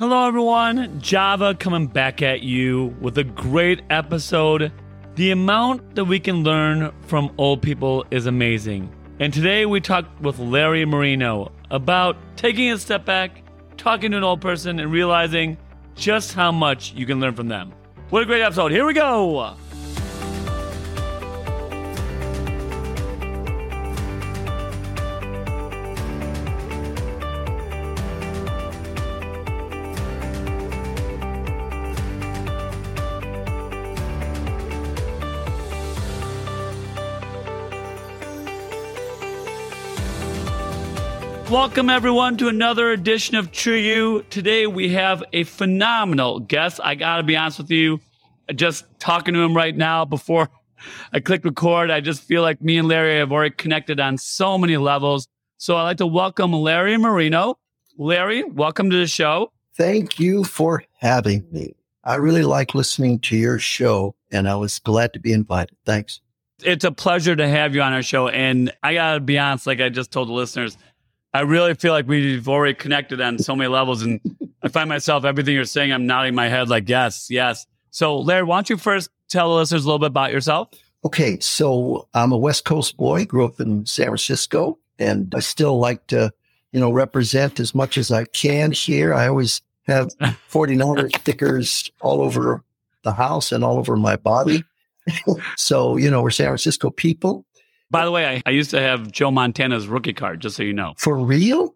Hello, everyone. Java coming back at you with a great episode. The amount that we can learn from old people is amazing. And today we talked with Larry Marino about taking a step back, talking to an old person, and realizing just how much you can learn from them. What a great episode. Here we go. Welcome, everyone, to another edition of True You. Today, we have a phenomenal guest. I got to be honest with you, just talking to him right now before I click record, I just feel like me and Larry have already connected on so many levels. So I'd like to welcome Larry Marino. Larry, welcome to the show. Thank you for having me. I really like listening to your show, and I was glad to be invited. Thanks. It's a pleasure to have you on our show. And I got to be honest, like I just told the listeners, I really feel like we've already connected on so many levels. And I find myself, everything you're saying, I'm nodding my head like, yes, yes. So, Larry, why don't you first tell the listeners a little bit about yourself? Okay. So, I'm a West Coast boy, grew up in San Francisco, and I still like to, you know, represent as much as I can here. I always have 49er stickers all over the house and all over my body. so, you know, we're San Francisco people. By the way, I, I used to have Joe Montana's rookie card, just so you know. For real?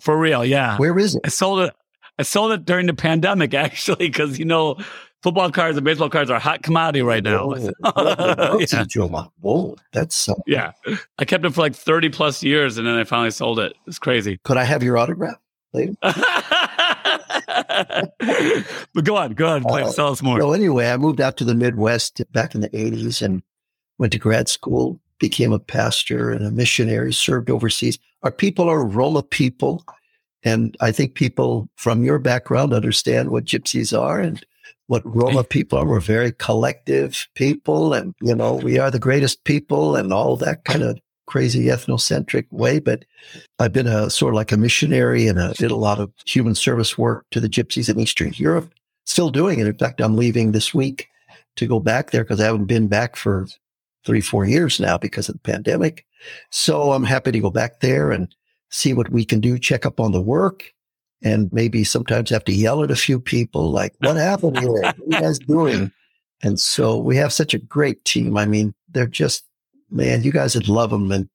For real, yeah. Where is it? I sold it. I sold it during the pandemic, actually, because you know, football cards and baseball cards are a hot commodity right now. Whoa, yeah. Joe Whoa, that's something. Yeah, I kept it for like thirty plus years, and then I finally sold it. It's crazy. Could I have your autograph later? but go on, go on, uh, tell us more. So anyway, I moved out to the Midwest back in the '80s and went to grad school became a pastor and a missionary, served overseas. Our people are Roma people. And I think people from your background understand what gypsies are and what Roma people are. We're very collective people and, you know, we are the greatest people and all that kind of crazy ethnocentric way. But I've been a sort of like a missionary and a, did a lot of human service work to the gypsies in Eastern Europe. Still doing it. In fact, I'm leaving this week to go back there because I haven't been back for three, four years now because of the pandemic. So I'm happy to go back there and see what we can do, check up on the work, and maybe sometimes have to yell at a few people like, what happened here? What are you guys doing? And so we have such a great team. I mean, they're just, man, you guys would love them. And,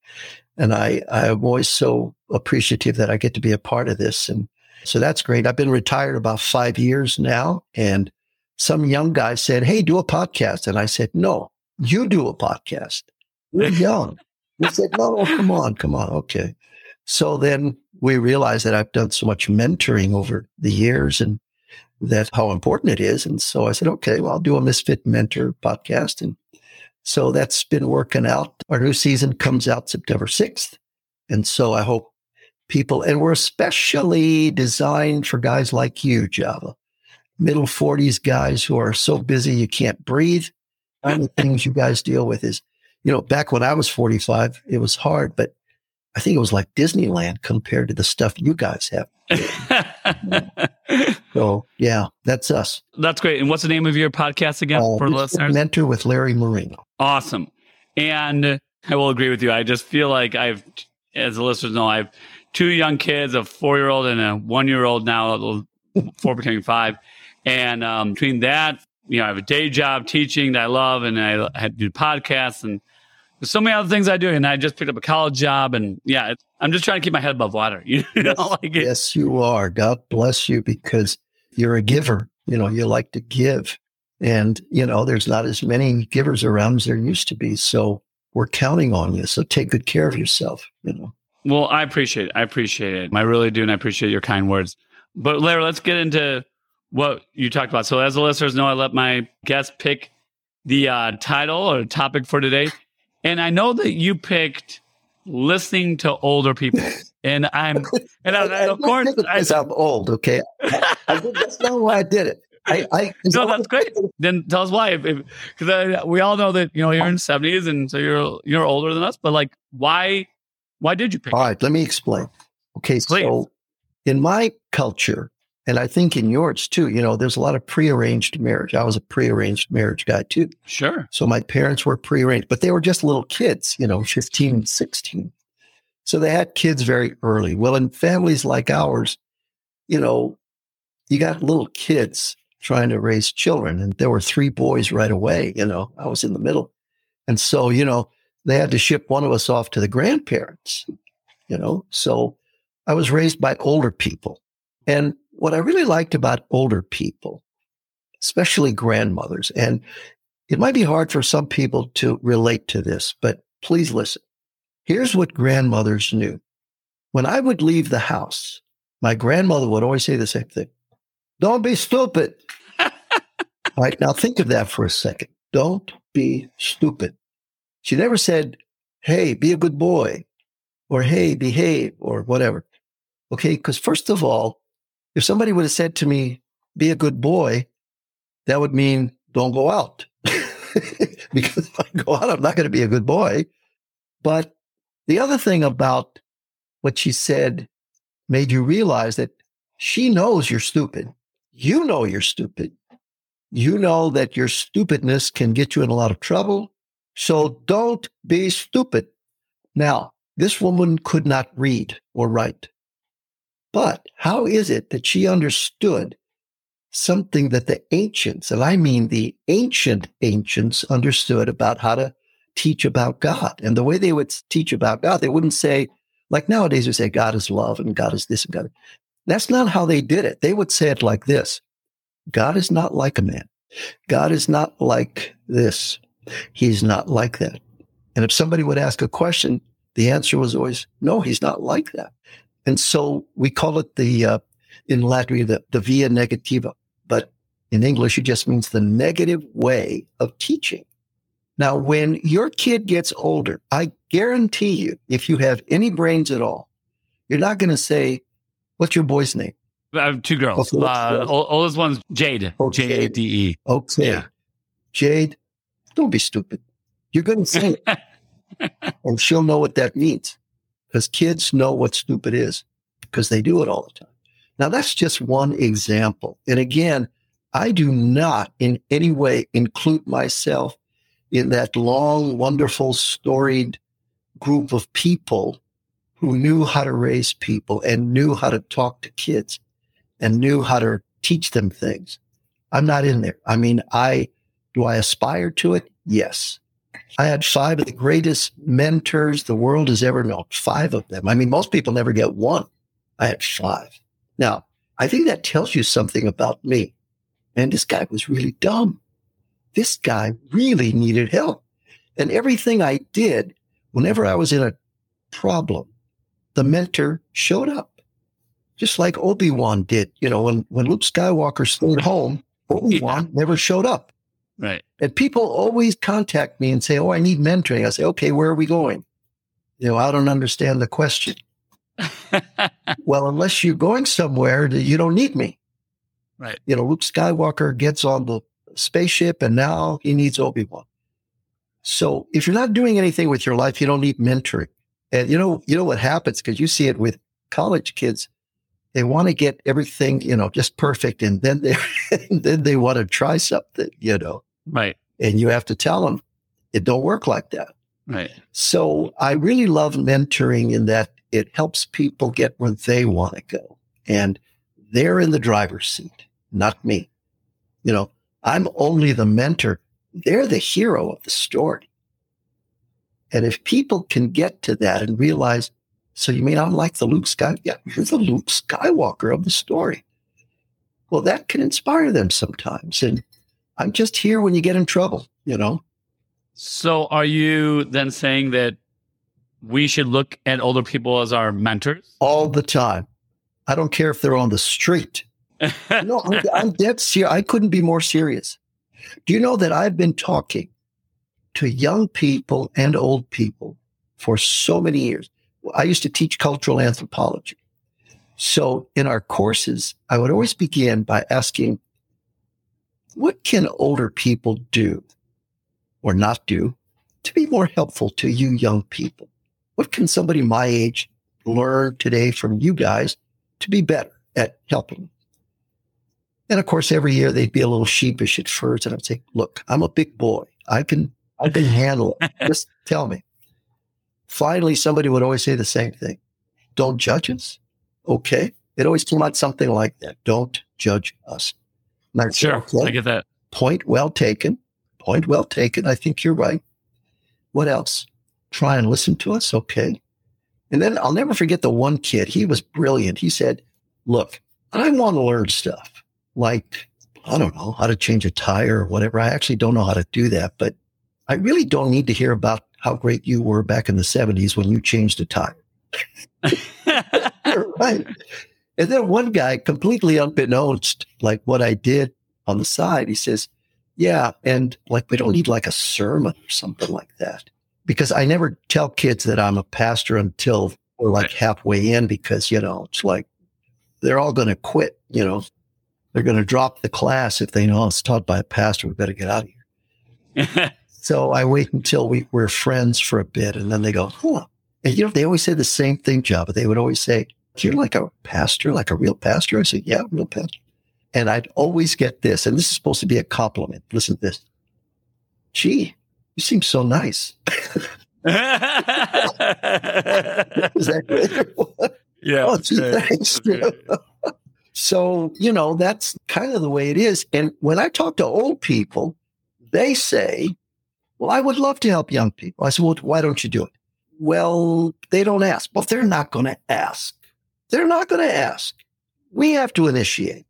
and I, I'm always so appreciative that I get to be a part of this. And so that's great. I've been retired about five years now. And some young guy said, Hey, do a podcast. And I said, no, you do a podcast. You're young. We said, no, no, come on, come on. Okay. So then we realized that I've done so much mentoring over the years and that how important it is. And so I said, okay, well, I'll do a Misfit Mentor podcast. And so that's been working out. Our new season comes out September 6th. And so I hope people, and we're especially designed for guys like you, Java, middle 40s guys who are so busy you can't breathe kind of things you guys deal with is, you know, back when I was 45, it was hard, but I think it was like Disneyland compared to the stuff you guys have. so yeah, that's us. That's great. And what's the name of your podcast again uh, for the listeners? Mentor with Larry Marino. Awesome. And I will agree with you. I just feel like I've, as the listeners know, I have two young kids, a four year old and a one year old now, four becoming five. And um, between that, you know, I have a day job teaching that I love, and I had do podcasts, and there's so many other things I do. And I just picked up a college job, and yeah, I'm just trying to keep my head above water. You know, yes, like yes, you are. God bless you because you're a giver. You know, you like to give, and you know, there's not as many givers around as there used to be. So we're counting on you. So take good care of yourself. You know. Well, I appreciate it. I appreciate it. I really do, and I appreciate your kind words. But Larry, let's get into what you talked about. So, as the listeners know, I let my guest pick the uh, title or topic for today. And I know that you picked listening to older people. And I'm, and I, of course, I, am old. Okay, I, I, that's not why I did it. I, I no, that's great. Then tell us why. Because we all know that you know you're in seventies, and so you're you're older than us. But like, why why did you pick? All right, let me explain. Okay, Please. so in my culture, And I think in yours too, you know, there's a lot of prearranged marriage. I was a prearranged marriage guy too. Sure. So my parents were prearranged, but they were just little kids, you know, 15 and 16. So they had kids very early. Well, in families like ours, you know, you got little kids trying to raise children. And there were three boys right away. You know, I was in the middle. And so, you know, they had to ship one of us off to the grandparents, you know. So I was raised by older people. And what I really liked about older people, especially grandmothers, and it might be hard for some people to relate to this, but please listen. Here's what grandmothers knew. When I would leave the house, my grandmother would always say the same thing. Don't be stupid. All right. Now think of that for a second. Don't be stupid. She never said, Hey, be a good boy or Hey, behave or whatever. Okay. Because first of all, if somebody would have said to me, be a good boy, that would mean don't go out. because if I go out, I'm not going to be a good boy. But the other thing about what she said made you realize that she knows you're stupid. You know you're stupid. You know that your stupidness can get you in a lot of trouble. So don't be stupid. Now, this woman could not read or write. But how is it that she understood something that the ancients, and I mean the ancient ancients, understood about how to teach about God. And the way they would teach about God, they wouldn't say, like nowadays, we say God is love and God is this and God. That's not how they did it. They would say it like this God is not like a man. God is not like this. He's not like that. And if somebody would ask a question, the answer was always, no, he's not like that. And so we call it the, uh, in Latin, the, the via negativa, but in English, it just means the negative way of teaching. Now, when your kid gets older, I guarantee you, if you have any brains at all, you're not going to say, What's your boy's name? I have two girls. Okay, uh, oldest one's Jade. Okay. J A D E. Okay. Yeah. Jade, don't be stupid. You're going to say it. and she'll know what that means because kids know what stupid is because they do it all the time. Now, that's just one example. And again, I do not in any way include myself in that long, wonderful, storied group of people who knew how to raise people and knew how to talk to kids and knew how to teach them things. I'm not in there. I mean, I do I aspire to it? Yes. I had five of the greatest mentors the world has ever known. Five of them. I mean, most people never get one. I had five. Now, I think that tells you something about me. And this guy was really dumb this guy really needed help. And everything I did, whenever I was in a problem, the mentor showed up. Just like Obi-Wan did. You know, when, when Luke Skywalker stayed home, Obi-Wan yeah. never showed up. Right. And people always contact me and say, Oh, I need mentoring. I say, okay, where are we going? You know, I don't understand the question. well, unless you're going somewhere, you don't need me. Right. You know, Luke Skywalker gets on the spaceship and now he needs Obi-Wan. So if you're not doing anything with your life, you don't need mentoring. And you know, you know what happens because you see it with college kids. They want to get everything, you know, just perfect. And then they, then they want to try something, you know. Right. And you have to tell them it don't work like that. Right. So I really love mentoring in that it helps people get where they want to go. And they're in the driver's seat, not me. You know, I'm only the mentor. They're the hero of the story. And if people can get to that and realize, so you mean I'm like the Luke Skywalker? Yeah, you're the Luke Skywalker of the story. Well, that can inspire them sometimes. And I'm just here when you get in trouble, you know? So are you then saying that we should look at older people as our mentors? All the time. I don't care if they're on the street no, I'm, I'm dead serious. I couldn't be more serious. Do you know that I've been talking to young people and old people for so many years? I used to teach cultural anthropology. So in our courses, I would always begin by asking, what can older people do or not do to be more helpful to you young people? What can somebody my age learn today from you guys to be better at helping? And of course, every year they'd be a little sheepish at first. And I'd say, look, I'm a big boy. I can, I can handle it. Just tell me. Finally, somebody would always say the same thing. Don't judge us. Okay. It always came out something like that. Don't judge us. Sure. Say, okay, I get that. Point well taken. Point well taken. I think you're right. What else? Try and listen to us. Okay. And then I'll never forget the one kid. He was brilliant. He said, look, I want to learn stuff like, I don't know, how to change a tire or whatever. I actually don't know how to do that, but I really don't need to hear about how great you were back in the 70s when you changed a tire. right. And then one guy, completely unbeknownst, like what I did on the side, he says, Yeah, and like we don't need like a sermon or something like that. Because I never tell kids that I'm a pastor until we're like halfway in because, you know, it's like they're all going to quit, you know, they're going to drop the class if they know it's taught by a pastor. We better get out of here. so I wait until we, we're friends for a bit and then they go, huh. And you know, they always say the same thing, Java. They would always say, you're like a pastor, like a real pastor. I said, yeah, real pastor. And I'd always get this, and this is supposed to be a compliment. Listen to this. Gee, you seem so nice. is that great? Yeah. Oh, gee, thanks. So, you know, that's kind of the way it is. And when I talk to old people, they say, well, I would love to help young people. I said, well, why don't you do it? Well, they don't ask. Well, they're not going to ask. They're not going to ask. We have to initiate.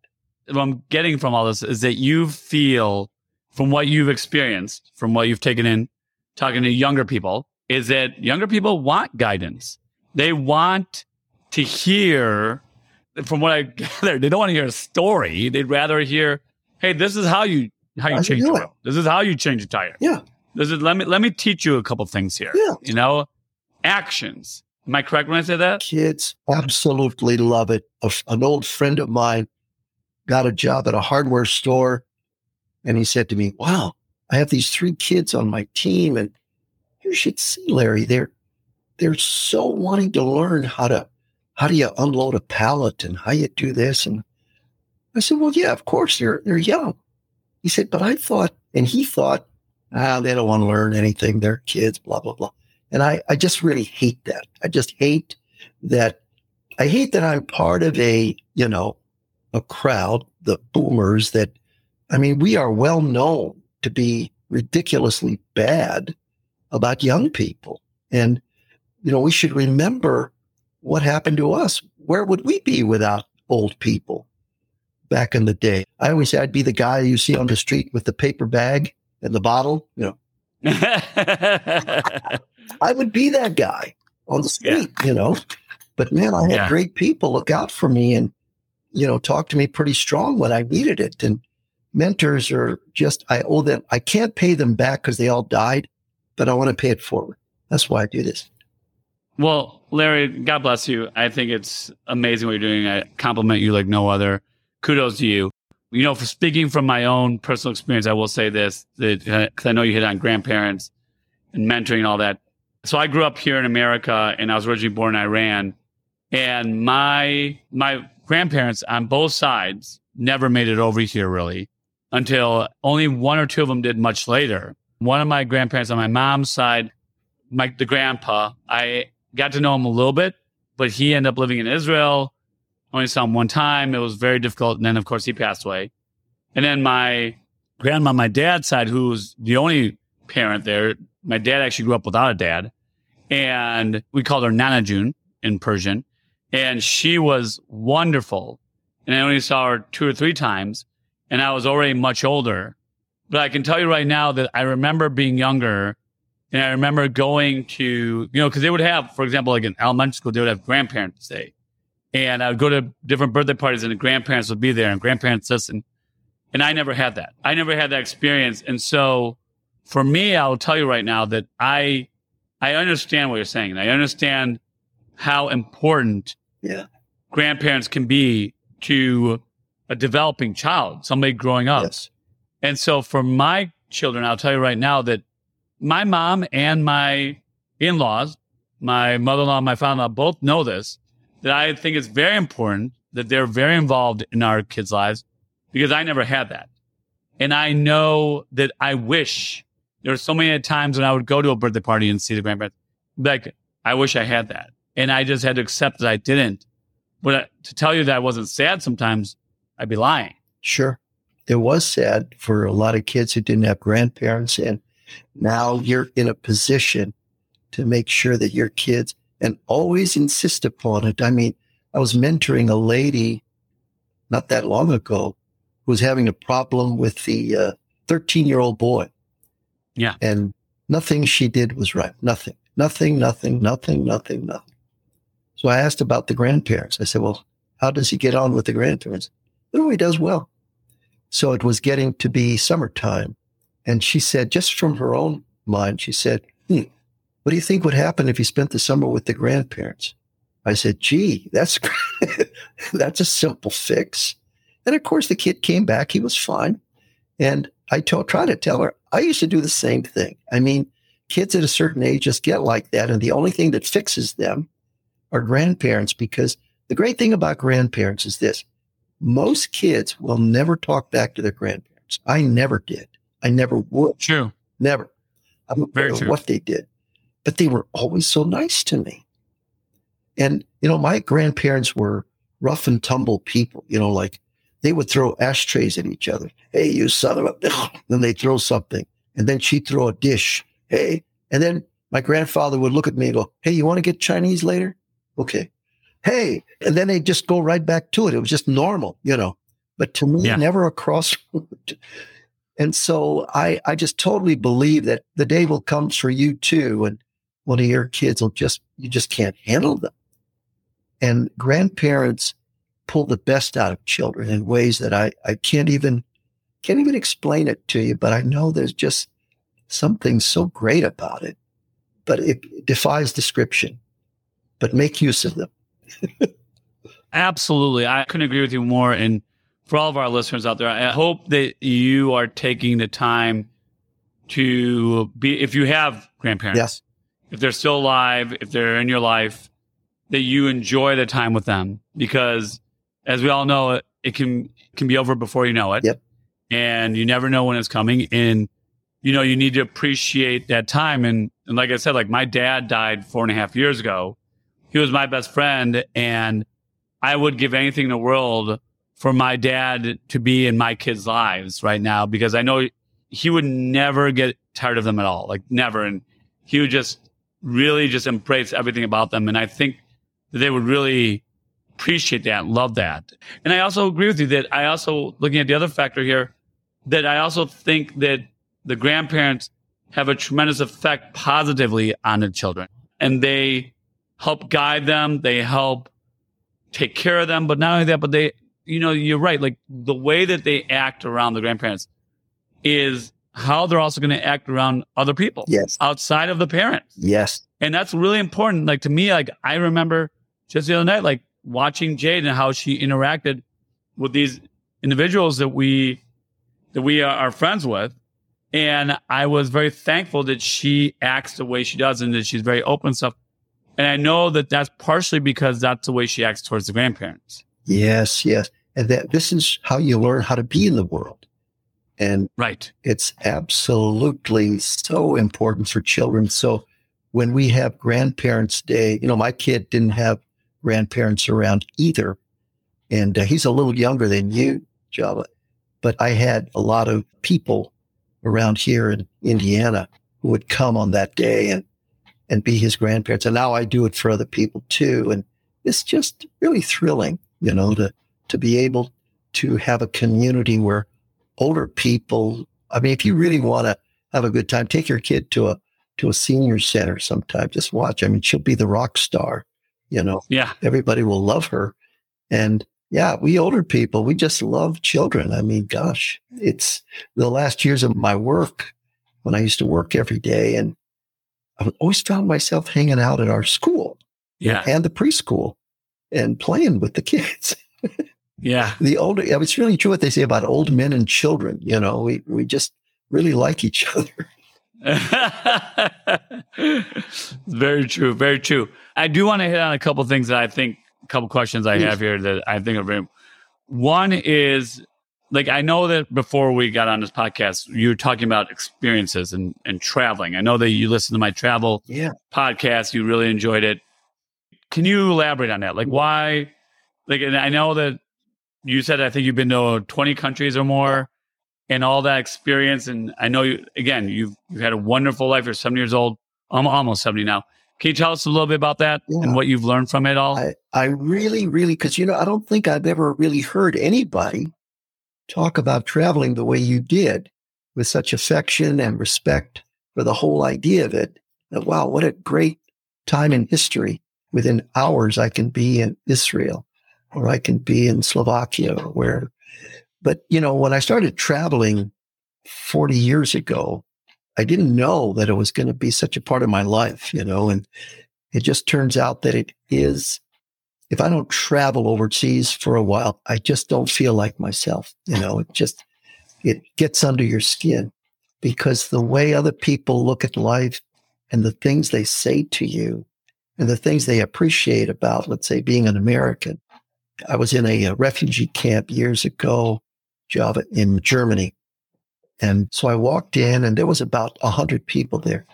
What I'm getting from all this is that you feel from what you've experienced, from what you've taken in talking to younger people, is that younger people want guidance. They want to hear from what I gather, they don't want to hear a story. They'd rather hear, "Hey, this is how you how you how change you the This is how you change a tire. Yeah. This is let me let me teach you a couple things here. Yeah. You know, actions. Am I correct when I say that? Kids absolutely love it. A, an old friend of mine got a job at a hardware store, and he said to me, "Wow, I have these three kids on my team, and you should see Larry. They're they're so wanting to learn how to how do you unload a pallet and how you do this? And I said, well, yeah, of course they're, they're young. He said, but I thought, and he thought, ah, they don't want to learn anything. They're kids, blah, blah, blah. And I, I just really hate that. I just hate that. I hate that I'm part of a, you know, a crowd, the boomers that, I mean, we are well known to be ridiculously bad about young people. And, you know, we should remember what happened to us? Where would we be without old people back in the day? I always say I'd be the guy you see on the street with the paper bag and the bottle, you know. I would be that guy on the street, yeah. you know. But man, I had yeah. great people look out for me and, you know, talk to me pretty strong when I needed it. And mentors are just, I owe them, I can't pay them back because they all died, but I want to pay it forward. That's why I do this. Well, Larry, God bless you. I think it's amazing what you're doing. I compliment you like no other. Kudos to you. You know, for speaking from my own personal experience, I will say this because uh, I know you hit on grandparents and mentoring and all that. So I grew up here in America and I was originally born in Iran. And my my grandparents on both sides never made it over here really until only one or two of them did much later. One of my grandparents on my mom's side, my the grandpa, I got to know him a little bit, but he ended up living in Israel. Only saw him one time. It was very difficult. And then, of course, he passed away. And then my grandma, my dad's side, who was the only parent there, my dad actually grew up without a dad. And we called her Nana Joon in Persian. And she was wonderful. And I only saw her two or three times. And I was already much older. But I can tell you right now that I remember being younger and I remember going to, you know, because they would have, for example, like in elementary school, they would have grandparents day. And I would go to different birthday parties and the grandparents would be there and grandparents this. And, and I never had that. I never had that experience. And so for me, I'll tell you right now that I, I understand what you're saying. I understand how important yeah. grandparents can be to a developing child, somebody growing up. Yes. And so for my children, I'll tell you right now that my mom and my in-laws, my mother-in-law, and my father-in-law both know this, that I think it's very important that they're very involved in our kids' lives because I never had that. And I know that I wish there were so many times when I would go to a birthday party and see the grandparents, like, I wish I had that. And I just had to accept that I didn't. But to tell you that I wasn't sad sometimes, I'd be lying. Sure. It was sad for a lot of kids who didn't have grandparents. And now you're in a position to make sure that your kids and always insist upon it. I mean, I was mentoring a lady not that long ago who was having a problem with the 13 uh, year old boy. Yeah. And nothing she did was right. Nothing, nothing, nothing, nothing, nothing, nothing. So I asked about the grandparents. I said, well, how does he get on with the grandparents? Oh, he does well. So it was getting to be summertime. And she said, just from her own mind, she said, what do you think would happen if he spent the summer with the grandparents? I said, gee, that's, that's a simple fix. And of course, the kid came back. He was fine. And I told, tried to tell her, I used to do the same thing. I mean, kids at a certain age just get like that. And the only thing that fixes them are grandparents because the great thing about grandparents is this. Most kids will never talk back to their grandparents. I never did. I never would. True. Never. I don't Very true. what they did, but they were always so nice to me. And, you know, my grandparents were rough and tumble people, you know, like they would throw ashtrays at each other. Hey, you son of a, then they throw something and then she'd throw a dish. Hey, and then my grandfather would look at me and go, Hey, you want to get Chinese later? Okay. Hey, and then they just go right back to it. It was just normal, you know, but to me, yeah. never a crossroad. And so I, I just totally believe that the day will come for you too. And one of your kids will just, you just can't handle them. And grandparents pull the best out of children in ways that I, I can't even, can't even explain it to you, but I know there's just something so great about it, but it defies description, but make use of them. Absolutely. I couldn't agree with you more. And for all of our listeners out there, I hope that you are taking the time to be, if you have grandparents, yes. If they're still alive, if they're in your life, that you enjoy the time with them because as we all know, it, it can, can be over before you know it. Yep. And you never know when it's coming. And, you know, you need to appreciate that time. And, and like I said, like my dad died four and a half years ago. He was my best friend and I would give anything in the world for my dad to be in my kids' lives right now because I know he would never get tired of them at all, like never. And he would just really just embrace everything about them. And I think that they would really appreciate that, love that. And I also agree with you that I also, looking at the other factor here, that I also think that the grandparents have a tremendous effect positively on the children and they help guide them. They help take care of them. But not only that, but they you know, you're right. Like the way that they act around the grandparents is how they're also going to act around other people. Yes. Outside of the parents. Yes. And that's really important. Like to me, like I remember just the other night, like watching Jade and how she interacted with these individuals that we, that we are friends with. And I was very thankful that she acts the way she does and that she's very open stuff. And I know that that's partially because that's the way she acts towards the grandparents. Yes, yes and that this is how you learn how to be in the world. And right. it's absolutely so important for children. So when we have grandparents day, you know, my kid didn't have grandparents around either. And uh, he's a little younger than you, Java. But I had a lot of people around here in Indiana who would come on that day and, and be his grandparents. And now I do it for other people too. And it's just really thrilling, you know, to, to be able to have a community where older people, I mean, if you really want to have a good time, take your kid to a, to a senior center sometime. Just watch. I mean, she'll be the rock star, you know, yeah, everybody will love her. And yeah, we older people, we just love children. I mean, gosh, it's the last years of my work when I used to work every day and I always found myself hanging out at our school yeah. and the preschool and playing with the kids. Yeah. The older, it's really true what they say about old men and children. You know, we, we just really like each other. very true. Very true. I do want to hit on a couple things that I think, a couple questions I have here that I think are very. One is like I know that before we got on this podcast, you were talking about experiences and, and traveling. I know that you listened to my travel Yeah. podcast. You really enjoyed it. Can you elaborate on that? Like why? Like, and I know that you said I think you've been to 20 countries or more, and all that experience. And I know you again. You've you've had a wonderful life. You're 70 years old. I'm almost 70 now. Can you tell us a little bit about that Yeah. and what you've learned from it all? I, I really, really, because, you know, I don't think I've ever really heard anybody talk about traveling the way you did with such affection and respect for the whole idea of it. That, wow, what a great time in history. Within hours, I can be in Israel or I can be in Slovakia or where. But, you know, when I started traveling 40 years ago, I didn't know that it was going to be such a part of my life, you know, and it just turns out that it is. If I don't travel overseas for a while, I just don't feel like myself. You know, it just, it gets under your skin because the way other people look at life and the things they say to you and the things they appreciate about, let's say, being an American. I was in a, uh refugee camp years ago, Java in Germany. And so I walked in and there was about a hundred people there.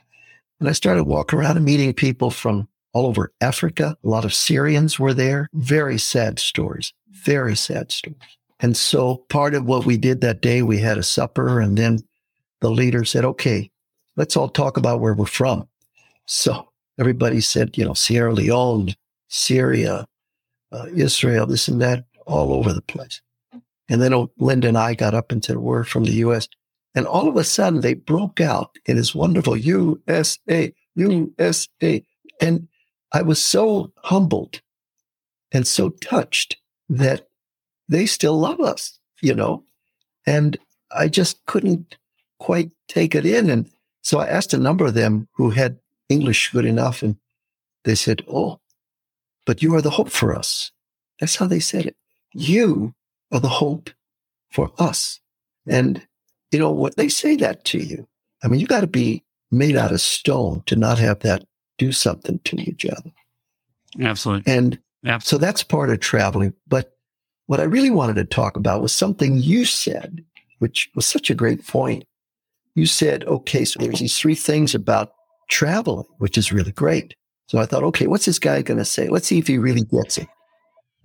And I started walking around and meeting people from all over Africa. A lot of Syrians were there. Very sad stories, very sad stories. And so part of what we did that day, we had a supper and then the leader said, okay, let's all talk about where we're from. So everybody said, you know, Sierra Leone, Syria, uh, Israel, this and that, all over the place. And then oh, Linda and I got up and said, we're from the U.S. And all of a sudden they broke out in this wonderful USA, USA. And I was so humbled and so touched that they still love us, you know? And I just couldn't quite take it in. And so I asked a number of them who had English good enough, and they said, Oh, but you are the hope for us. That's how they said it. You are the hope for us. And, you know, when they say that to you, I mean, you got to be made out of stone to not have that do something to you, John. Absolutely. And Absolutely. so that's part of traveling. But what I really wanted to talk about was something you said, which was such a great point. You said, okay, so there's these three things about traveling, which is really great. So I thought, okay, what's this guy going to say? Let's see if he really gets it.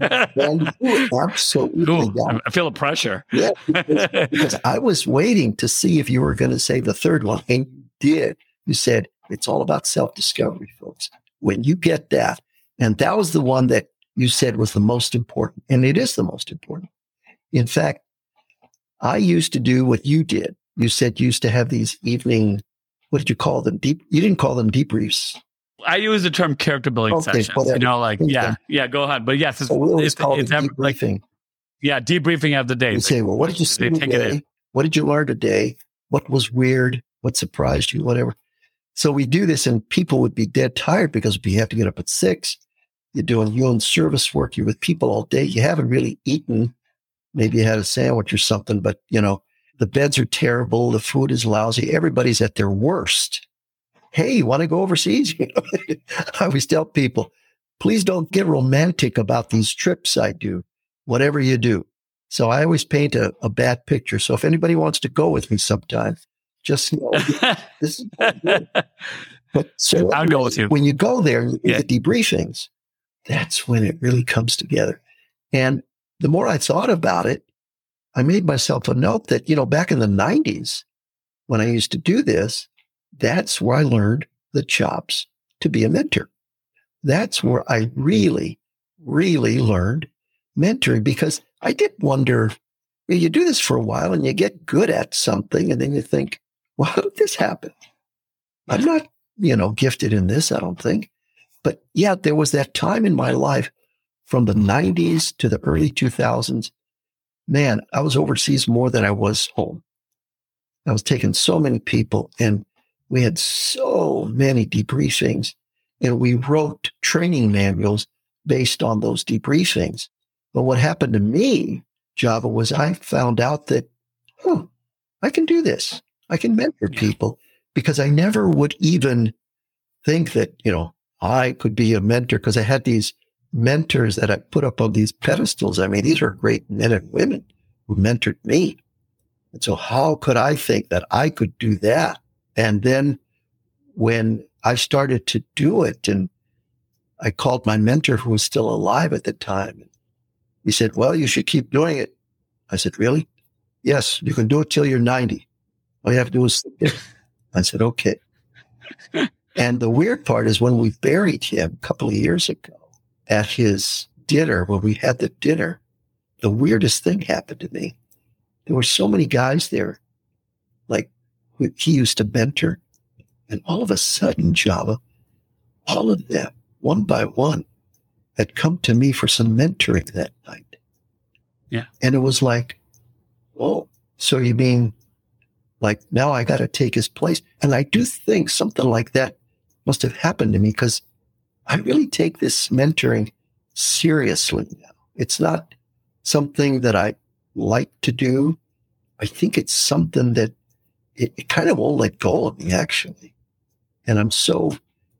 And absolutely Ooh. I feel the pressure. Yeah, because I was waiting to see if you were going to say the third one, and you did. You said it's all about self discovery, folks. When you get that, and that was the one that you said was the most important, and it is the most important. In fact, I used to do what you did. You said you used to have these evening, what did you call them? Deep, you didn't call them debriefs. I use the term character building Okay, sessions. whatever. You know, like yeah, yeah. Go ahead, but yes, it's, So we always it's, call it's it ev- like debriefing. yeah, debriefing of the day. You say, well, what did you see today? What did you learn today? What was weird? What surprised you? Whatever. So we do this and people would be dead tired because we have to get up at six. You're doing your own service work. You're with people all day. You haven't really eaten. Maybe you had a sandwich or something, but you know, the beds are terrible. The food is lousy. Everybody's at their worst. Hey, you want to go overseas? You know, I always tell people, please don't get romantic about these trips I do, whatever you do. So I always paint a, a bad picture. So if anybody wants to go with me sometime, just know this is. But so I'll go with you. when you go there and Yeah. the debriefings, that's when it really comes together. And the more I thought about it, I made myself a note that, you know, back in the 90s, when I used to do this, that's where I learned the chops to be a mentor. That's where I really, really learned mentoring because I did wonder, you do this for a while and you get good at something and then you think, well, how did this happen? I'm not, you know, gifted in this, I don't think. But yeah, there was that time in my life from the 90s to the early 2000s. Man, I was overseas more than I was home. I was taking so many people and we had so many debriefings and we wrote training manuals based on those debriefings. But what happened to me, Java, was I found out that, huh, I can do this. I can mentor people because I never would even think that, you know, I could be a mentor because I had these mentors that I put up on these pedestals. I mean, these are great men and women who mentored me. And so how could I think that I could do that? And then when I started to do it and I called my mentor who was still alive at the time. He said, well, you should keep doing it. I said, really? Yes, you can do it till you're 90. All you have to do is, I said, okay. and the weird part is when we buried him a couple of years ago at his dinner, when we had the dinner, the weirdest thing happened to me. There were so many guys there, like he used to mentor. And all of a sudden, Java, all of them, one by one, had come to me for some mentoring that night. Yeah. And it was like, oh, so you mean like now I got to take his place? And I do think something like that must have happened to me because I really take this mentoring seriously now. It's not something that I like to do. I think it's something that it, it kind of won't let go of me actually. And I'm so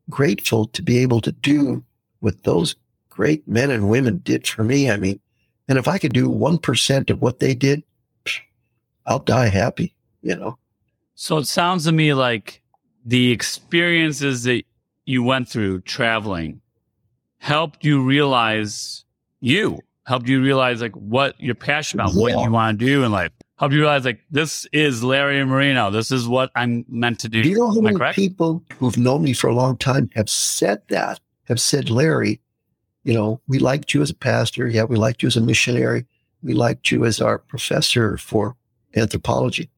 grateful to be able to do what those great men and women did for me. I mean, and if I could do 1% of what they did, I'll die happy, you know? So it sounds to me like the experiences that you went through traveling helped you realize you, helped you realize like what you're passionate about, yeah. what you want to do in life. Helped you realize like this is Larry Marino. This is what I'm meant to do. Do you know how many people who've known me for a long time have said that? Have said, Larry, you know, we liked you as a pastor. Yeah, we liked you as a missionary. We liked you as our professor for anthropology.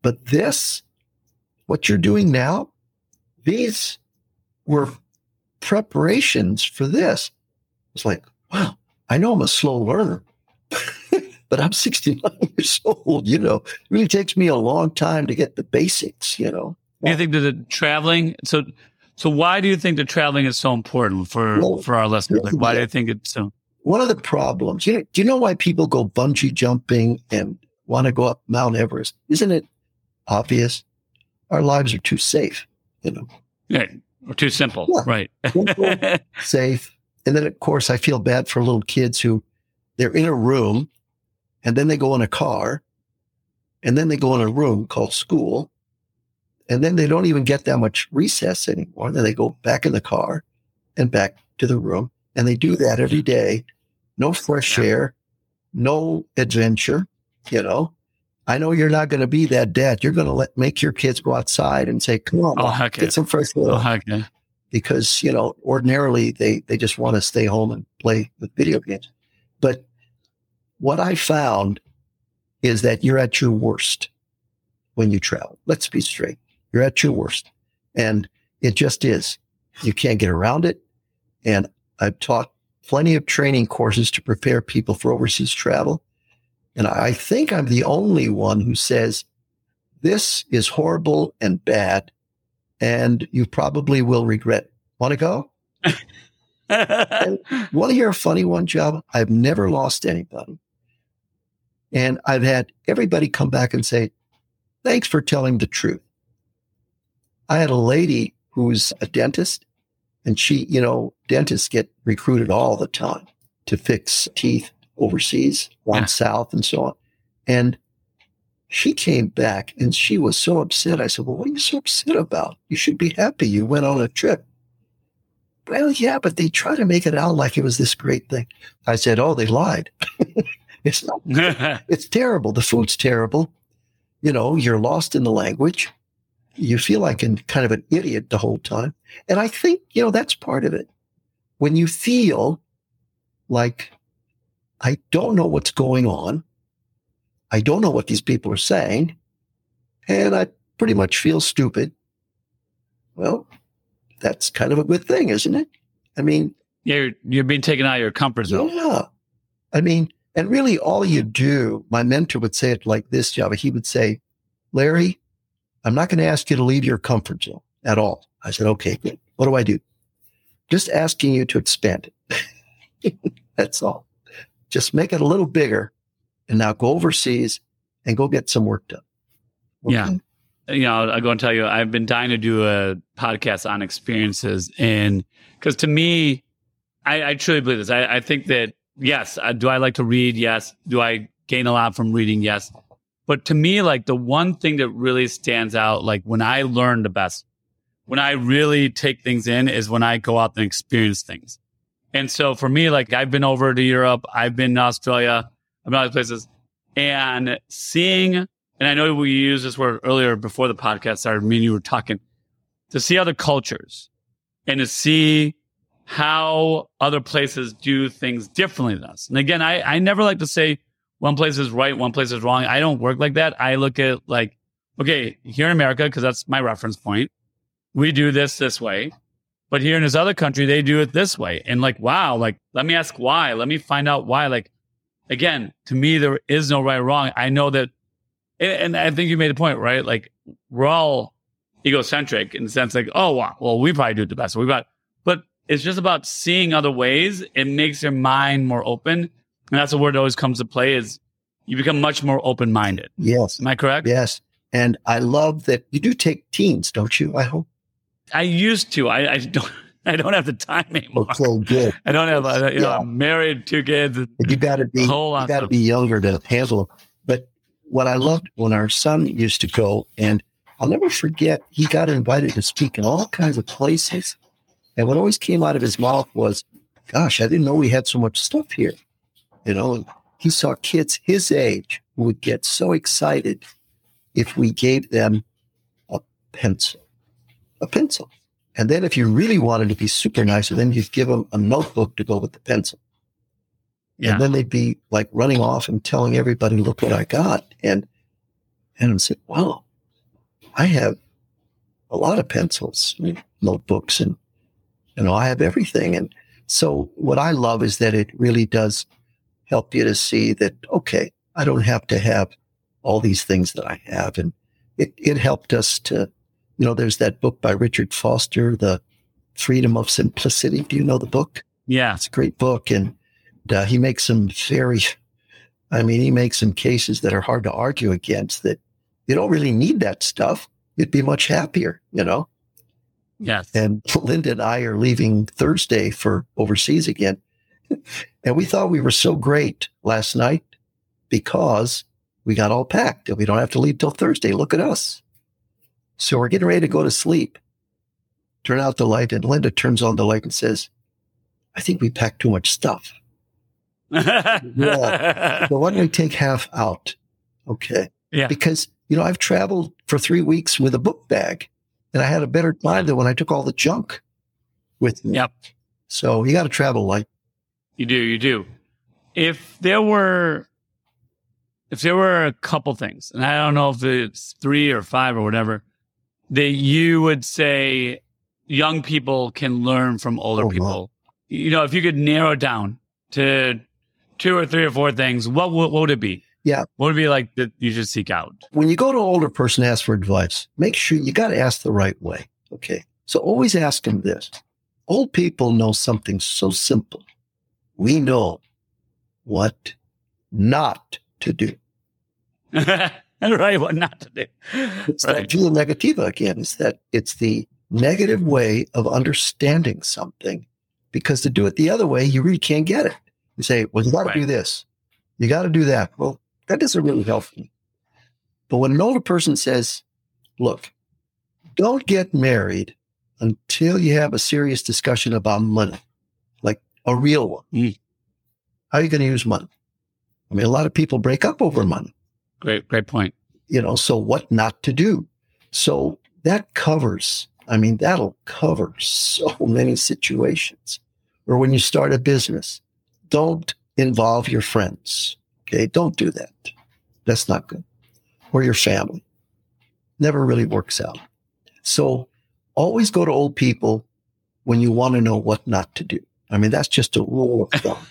But this, what you're doing now, these were preparations for this. It's like, wow, I know I'm a slow learner, but I'm 69 years old. You know, it really takes me a long time to get the basics, you know. Do you think that the traveling, so, so why do you think that traveling is so important for, well, for our listeners? Like, why yeah. do you think it's so? One of the problems, you know, do you know why people go bungee jumping and want to go up Mount Everest? Isn't it obvious? Our lives are too safe, you know. Yeah, or too simple, yeah. right? simple, safe. And then, of course, I feel bad for little kids who they're in a room and then they go in a car and then they go in a room called school. And then they don't even get that much recess anymore. Then they go back in the car and back to the room. And they do that every day. No fresh air, no adventure, you know. I know you're not going to be that dad. You're going to let make your kids go outside and say, "Come on, oh, okay. get some fresh air." Oh, okay. Because you know, ordinarily they they just want to stay home and play with video games. But what I found is that you're at your worst when you travel. Let's be straight. You're at your worst, and it just is. You can't get around it. And I've taught plenty of training courses to prepare people for overseas travel. And I think I'm the only one who says this is horrible and bad, and you probably will regret it. Want to go? want to hear a funny one, Job? I've never lost anybody. And I've had everybody come back and say, thanks for telling the truth. I had a lady who's a dentist and she, you know, dentists get recruited all the time to fix teeth overseas, down yeah. south and so on. And she came back and she was so upset. I said, Well, what are you so upset about? You should be happy you went on a trip. Well, yeah, but they try to make it out like it was this great thing. I said, Oh, they lied. it's not, it's terrible. The food's terrible. You know, you're lost in the language. You feel like an, kind of an idiot the whole time. And I think, you know, that's part of it. When you feel like I don't know what's going on. I don't know what these people are saying. And I pretty much feel stupid. Well, that's kind of a good thing, isn't it? I mean, you're, you're being taken out of your comfort zone. Yeah. I mean, and really all you do, my mentor would say it like this, Java. He would say, Larry, I'm not going to ask you to leave your comfort zone at all. I said, okay, good. What do I do? Just asking you to expand it. That's all. Just make it a little bigger and now go overseas and go get some work done. Okay? Yeah. You know, I'll go and tell you, I've been dying to do a podcast on experiences. And because to me, I, I, truly believe this. I, I think that, yes, uh, do I like to read? Yes. Do I gain a lot from reading, yes. But to me, like the one thing that really stands out, like when I learn the best, when I really take things in is when I go out and experience things. And so for me, like I've been over to Europe, I've been to Australia, I've been other places and seeing, and I know we used this word earlier before the podcast started, me and you were talking, to see other cultures and to see how other places do things differently than us. And again, I, I never like to say one place is right, one place is wrong. I don't work like that. I look at like, okay, here in America, because that's my reference point, we do this this way. But here in this other country, they do it this way. And like, wow, like, let me ask why. Let me find out why. Like, again, to me, there is no right or wrong. I know that, and I think you made a point, right? Like, we're all egocentric in the sense like, oh, wow, well, we probably do it the best. We've got, it's just about seeing other ways. It makes your mind more open. And that's a word that always comes to play is you become much more open minded. Yes. Am I correct? Yes. And I love that you do take teens, don't you? I hope. I used to. I, I don't. I don't have the time anymore. Okay, good. I don't have. Uh, you know, Yeah. I'm married, two kids. You got to be. You got to be younger to handle them. But what I loved when our son used to go, and I'll never forget, he got invited to speak in all kinds of places, and what always came out of his mouth was, "Gosh, I didn't know we had so much stuff here." You know, and he saw kids his age who would get so excited if we gave them a pencil, a pencil. And then if you really wanted to be super nice, then you'd give them a notebook to go with the pencil. Yeah. And then they'd be like running off and telling everybody, look what I got. And, and I said, wow, I have a lot of pencils, notebooks, and, you know, I have everything. And so what I love is that it really does help you to see that, okay, I don't have to have all these things that I have. And it, it helped us to, you know, there's that book by Richard Foster, The Freedom of Simplicity. Do you know the book? yeah. It's a great book, and uh, he makes some very, I mean, he makes some cases that are hard to argue against. That you don't really need that stuff. You'd be much happier, you know. Yes. And Linda and I are leaving Thursday for overseas again, and we thought we were so great last night because we got all packed and we don't have to leave till Thursday. Look at us. So we're getting ready to go to sleep. Turn out the light, and Linda turns on the light and says, I think we packed too much stuff. yeah. So why don't we take half out? Okay. Yeah. Because, you know, I've traveled for three weeks with a book bag and I had a better time than when I took all the junk with me. Yep. So you got to travel light. You do, you do. If there were if there were a couple things, and I don't know if it's three or five or whatever, that you would say young people can learn from older Oh, people. You know, if you could narrow it down to two or three or four things, what would, what would it be? Yeah. What would be like that you should seek out? When you go to an older person ask for advice, make sure you got to ask the right way. Okay. So always ask them this. Old people know something so simple. We know what not to do. right, what not to do. It's Right. that via negativa again. Is that it's the negative way of understanding something because to do it the other way, you really can't get it. You say, well, you got to do this. You got to do that. Well, that doesn't really help me. But when an older person says, look, don't get married until you have a serious discussion about money, like a real one. Mm. How are you going to use money? I mean, a lot of people break up over money Great, great point. you know, so what not to do. So that covers, I mean, that'll cover so many situations. Or when you start a business, don't involve your friends. Okay. Don't do that. That's not good. Or your family. Never really works out. So always go to old people when you want to know what not to do. I mean, that's just a rule of thumb.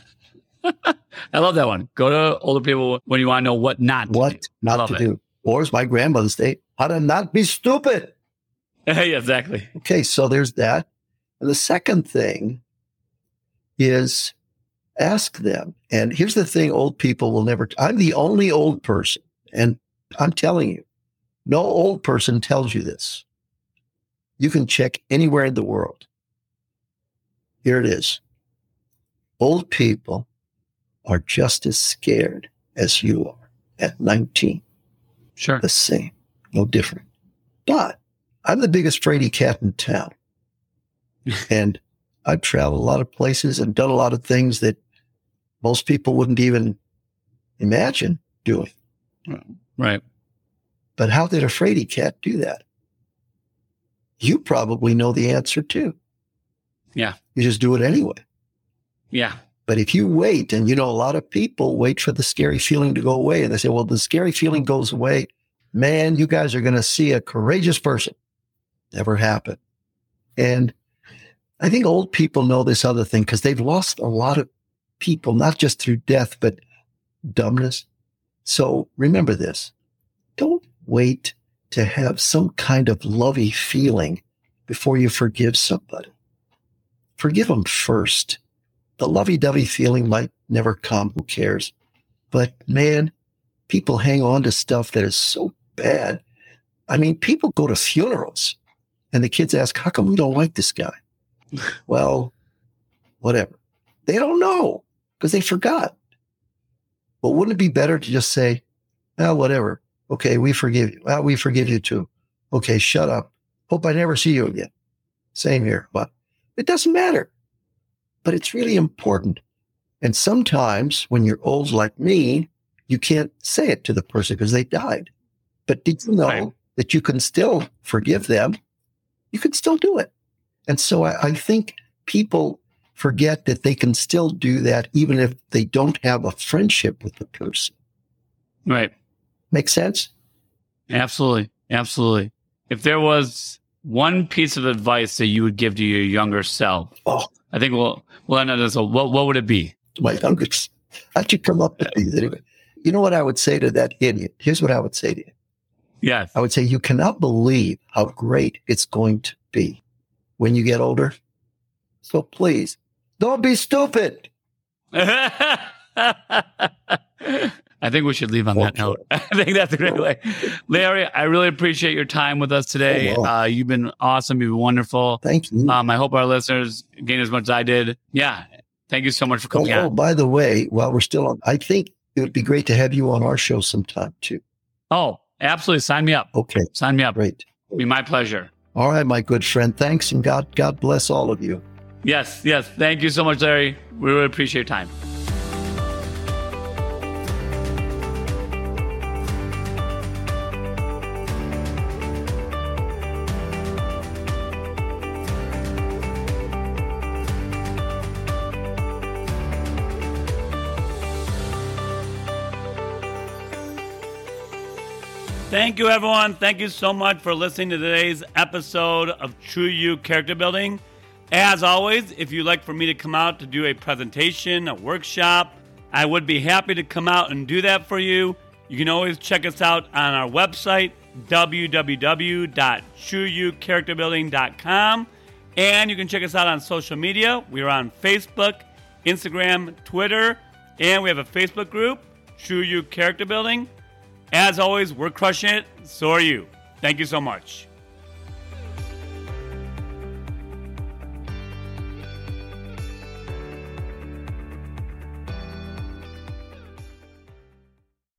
I love that one. Go to older people when you want to know what not to what do. not to it. do. Or as my grandmother say, how to not be stupid. yeah, exactly. Okay, so there's that. And the second thing is ask them. And here's the thing old people will never, I'm the only old person. And I'm telling you, no old person tells you this. You can check anywhere in the world. Here it is. Old people are just as scared as you are at 19. Sure. The same, no different. But I'm the biggest fraidy cat in town. and I've traveled a lot of places and done a lot of things that most people wouldn't even imagine doing. Right. But how did a fraidy cat do that? You probably know the answer too. Yeah. You just do it anyway. Yeah. But if you wait, and you know, a lot of people wait for the scary feeling to go away, and they say, well, the scary feeling goes away. Man, you guys are going to see a courageous person. Never happen. And I think old people know this other thing because they've lost a lot of people, not just through death, but dumbness. So remember this. Don't wait to have some kind of lovey feeling before you forgive somebody. Forgive them first. The lovey dovey feeling might never come. Who cares? But man, people hang on to stuff that is so bad. I mean, people go to funerals and the kids ask, how come we don't like this guy? well, whatever. They don't know because they forgot. But wouldn't it be better to just say, well, whatever. Okay, we forgive you. Well, we forgive you too. Okay, shut up. Hope I never see you again. Same here. But it doesn't matter. But it's really important. And sometimes when you're old like me, you can't say it to the person because they died. But did you know right. that you can still forgive them? You can still do it. And so I, I think people forget that they can still do that even if they don't have a friendship with the person. Right. Make sense? Absolutely. Absolutely. If there was one piece of advice that you would give to your younger self, oh. I think we'll, we'll end on this. What, what would it be? My younger How'd you come up with these anyway? You know what I would say to that idiot? Here's what I would say to you. Yes. I would say, you cannot believe how great it's going to be when you get older. So please don't be stupid. I think we should leave on that note. I think that's a great way. Larry, I really appreciate your time with us today. Oh, uh, you've been awesome. You've been wonderful. Thank you. Um, I hope our listeners gain as much as I did. Yeah. Thank you so much for coming oh. Oh, by the way, while we're still on, I think it would be great to have you on our show sometime too. Oh, absolutely. Sign me up. Okay. Sign me up. Great. It'd be my pleasure. All right, my good friend. Thanks and God God bless all of you. Yes, yes. Thank you so much, Larry. We really appreciate your time. Thank you, everyone. Thank you so much for listening to today's episode of True You Character Building. As always, if you'd like for me to come out to do a presentation, a workshop, I would be happy to come out and do that for you. You can always check us out on our website, www.trueyoucharacterbuilding.com. And you can check us out on social media. We are on Facebook, Instagram, Twitter, and we have a Facebook group, True You Character Building. As always, we're crushing it. So are you. Thank you so much.